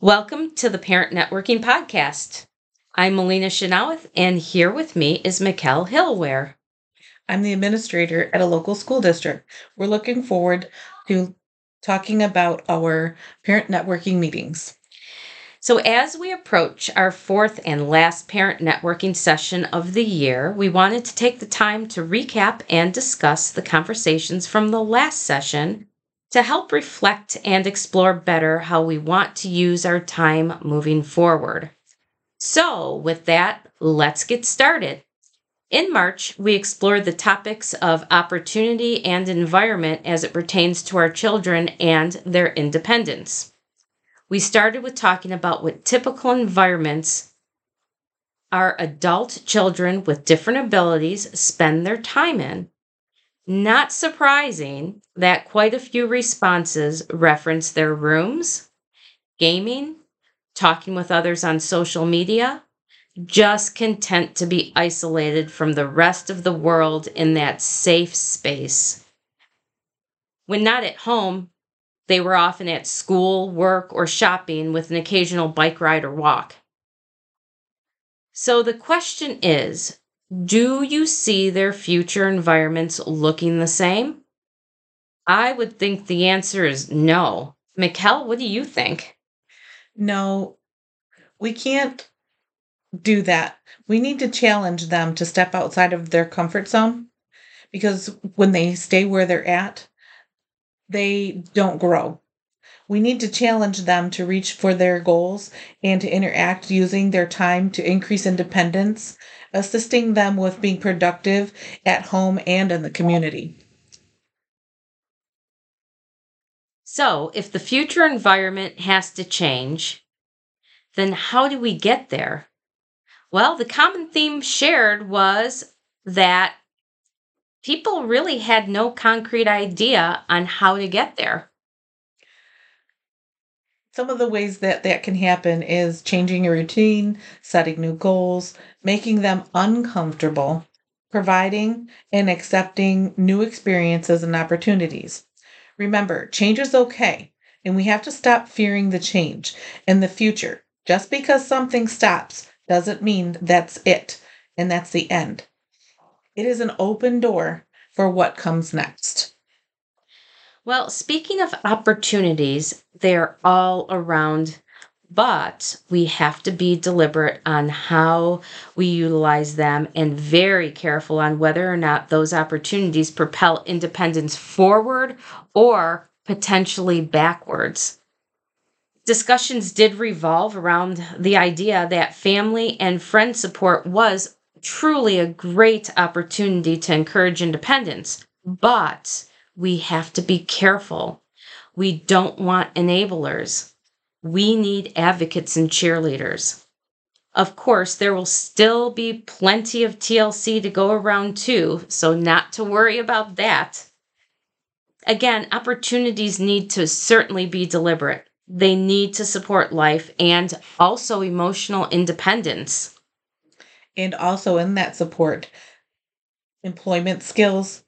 Welcome to the Parent Networking Podcast. I'm Melina Chenoweth, and here with me is Mikkel Hillware. I'm the administrator at a local school district. We're looking forward to talking about our parent networking meetings. So, as we approach our fourth and last parent networking session of the year, we wanted to take the time to recap and discuss the conversations from the last session to help reflect and explore better how we want to use our time moving forward. So, with that, let's get started. In March, we explored the topics of opportunity and environment as it pertains to our children and their independence. We started with talking about what typical environments our adult children with different abilities spend their time in. Not surprising that quite a few responses reference their rooms, gaming, talking with others on social media, just content to be isolated from the rest of the world in that safe space. When not at home, they were often at school, work, or shopping with an occasional bike ride or walk. So the question is do you see their future environments looking the same? I would think the answer is no. Mikkel, what do you think? No, we can't do that. We need to challenge them to step outside of their comfort zone because when they stay where they're at, they don't grow. We need to challenge them to reach for their goals and to interact using their time to increase independence, assisting them with being productive at home and in the community. So, if the future environment has to change, then how do we get there? Well, the common theme shared was that people really had no concrete idea on how to get there. Some of the ways that that can happen is changing your routine, setting new goals, making them uncomfortable, providing and accepting new experiences and opportunities. Remember, change is okay, and we have to stop fearing the change in the future. Just because something stops doesn't mean that's it and that's the end. It is an open door for what comes next. Well, speaking of opportunities, they're all around, but we have to be deliberate on how we utilize them and very careful on whether or not those opportunities propel independence forward or potentially backwards. Discussions did revolve around the idea that family and friend support was truly a great opportunity to encourage independence, but we have to be careful. We don't want enablers. We need advocates and cheerleaders. Of course, there will still be plenty of TLC to go around too, so not to worry about that. Again, opportunities need to certainly be deliberate they need to support life and also emotional independence. And also in that support, employment skills,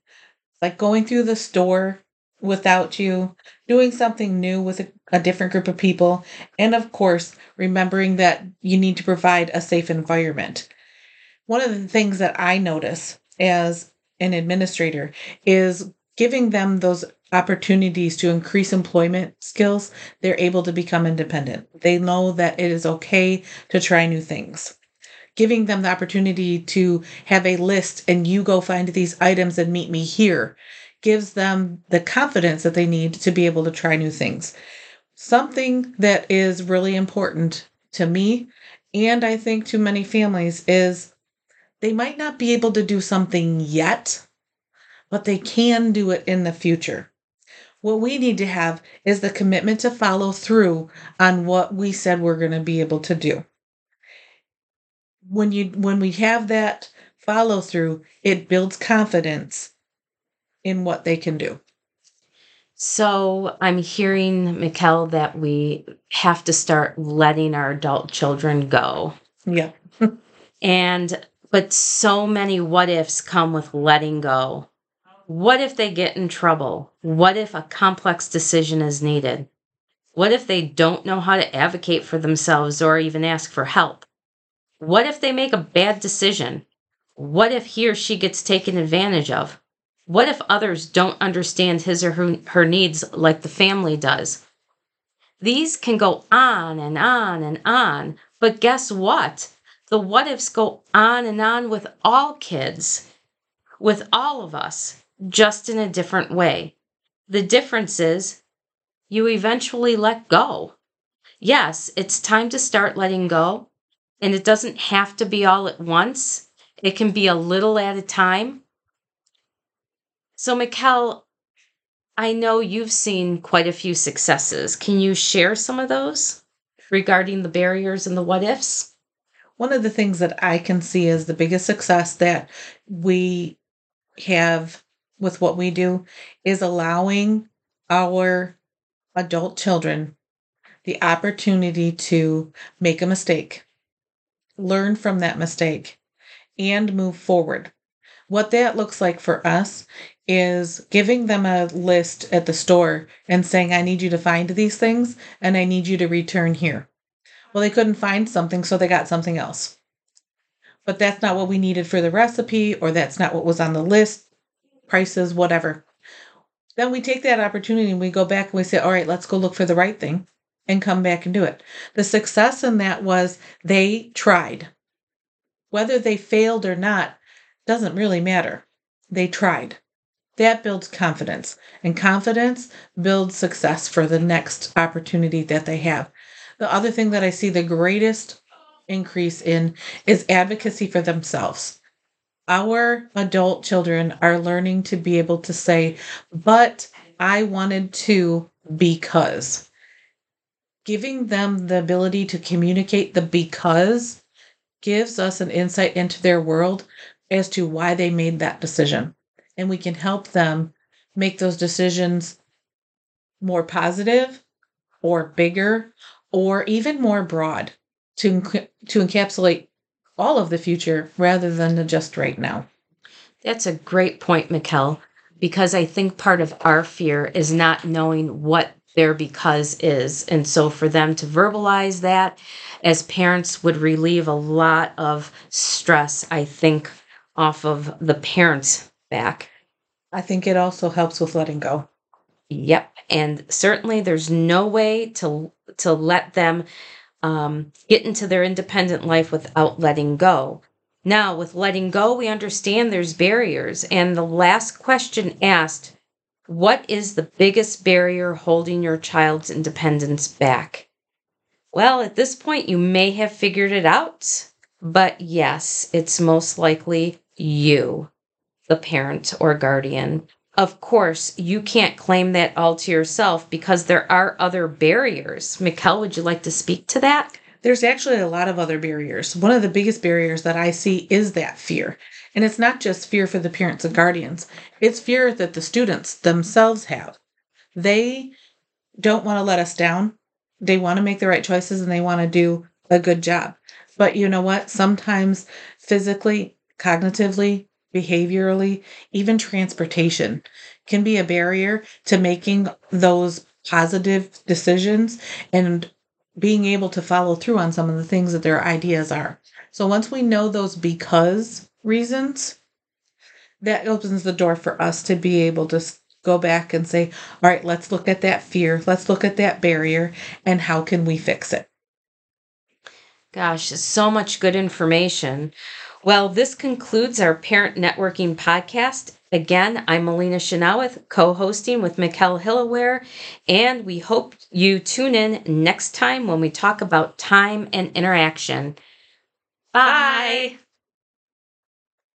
like going through the store without you, doing something new with a, a, different group of people, and of course, remembering that you need to provide a safe environment. One of the things that I notice as an administrator is giving them those opportunities to increase employment skills, they're able to become independent. They know that it is okay to try new things. Giving them the opportunity to have a list and you go find these items and meet me here gives them the confidence that they need to be able to try new things. Something that is really important to me and I think to many families is they might not be able to do something yet, but they can do it in the future. What we need to have is the commitment to follow through on what we said we're going to be able to do. When you when we have that follow through, it builds confidence in what they can do. So I'm hearing, Mikkel, that we have to start letting our adult children go. Yeah. and but so many what ifs come with letting go. What if they get in trouble? What if a complex decision is needed? What if they don't know how to advocate for themselves or even ask for help? What if they make a bad decision? What if he or she gets taken advantage of? What if others don't understand his or her, her needs like the family does? These can go on and on and on, but guess what? The what ifs go on and on with all kids, with all of us, just in a different way. The difference is you eventually let go. Yes, it's time to start letting go, and it doesn't have to be all at once. It can be a little at a time. So, Mikkel, I know you've seen quite a few successes. Can you share some of those regarding the barriers and the what ifs? One of the things that I can see as the biggest success that we have with what we do is allowing our adult children the opportunity to make a mistake, learn from that mistake, and move forward. What that looks like for us is giving them a list at the store and saying, I need you to find these things and I need you to return here. Well, they couldn't find something, so they got something else. But that's not what we needed for the recipe, or that's not what was on the list, prices, whatever. Then we take that opportunity and we go back and we say, all right, let's go look for the right thing and come back and do it. The success in that was they tried. Whether they failed or not doesn't really matter. They tried. That builds confidence, and confidence builds success for the next opportunity that they have. The other thing that I see the greatest increase in is advocacy for themselves. Our adult children are learning to be able to say, but I wanted to because. Giving them the ability to communicate the because gives us an insight into their world as to why they made that decision. And we can help them make those decisions more positive or bigger or even more broad to, to encapsulate all of the future rather than just right now. That's a great point, Mikkel, because I think part of our fear is not knowing what their because is. And so for them to verbalize that as parents would relieve a lot of stress, I think, off of the parents' back. I think it also helps with letting go. Yep. And certainly there's no way to to let them um, get into their independent life without letting go. Now, with letting go, we understand there's barriers. And the last question asked What is the biggest barrier holding your child's independence back? Well, at this point, you may have figured it out. But yes, it's most likely you, the parent or guardian. Of course, you can't claim that all to yourself because there are other barriers. Mikkel, would you like to speak to that? There's actually a lot of other barriers. One of the biggest barriers that I see is that fear. And it's not just fear for the parents and guardians, it's fear that the students themselves have. They don't want to let us down. They want to make the right choices and they want to do a good job. But you know what? Sometimes physically, cognitively, behaviorally, even transportation can be a barrier to making those positive decisions and being able to follow through on some of the things that their ideas are. So once we know those because reasons, that opens the door for us to be able to go back and say, all right, let's look at that fear, let's look at that barrier, and how can we fix it? Gosh, so much good information. Well, this concludes our Parent Networking podcast. Again, I'm Melina Chenoweth, co hosting with Mikkel Hillaware, and we hope you tune in next time when we talk about time and interaction. Bye. Bye.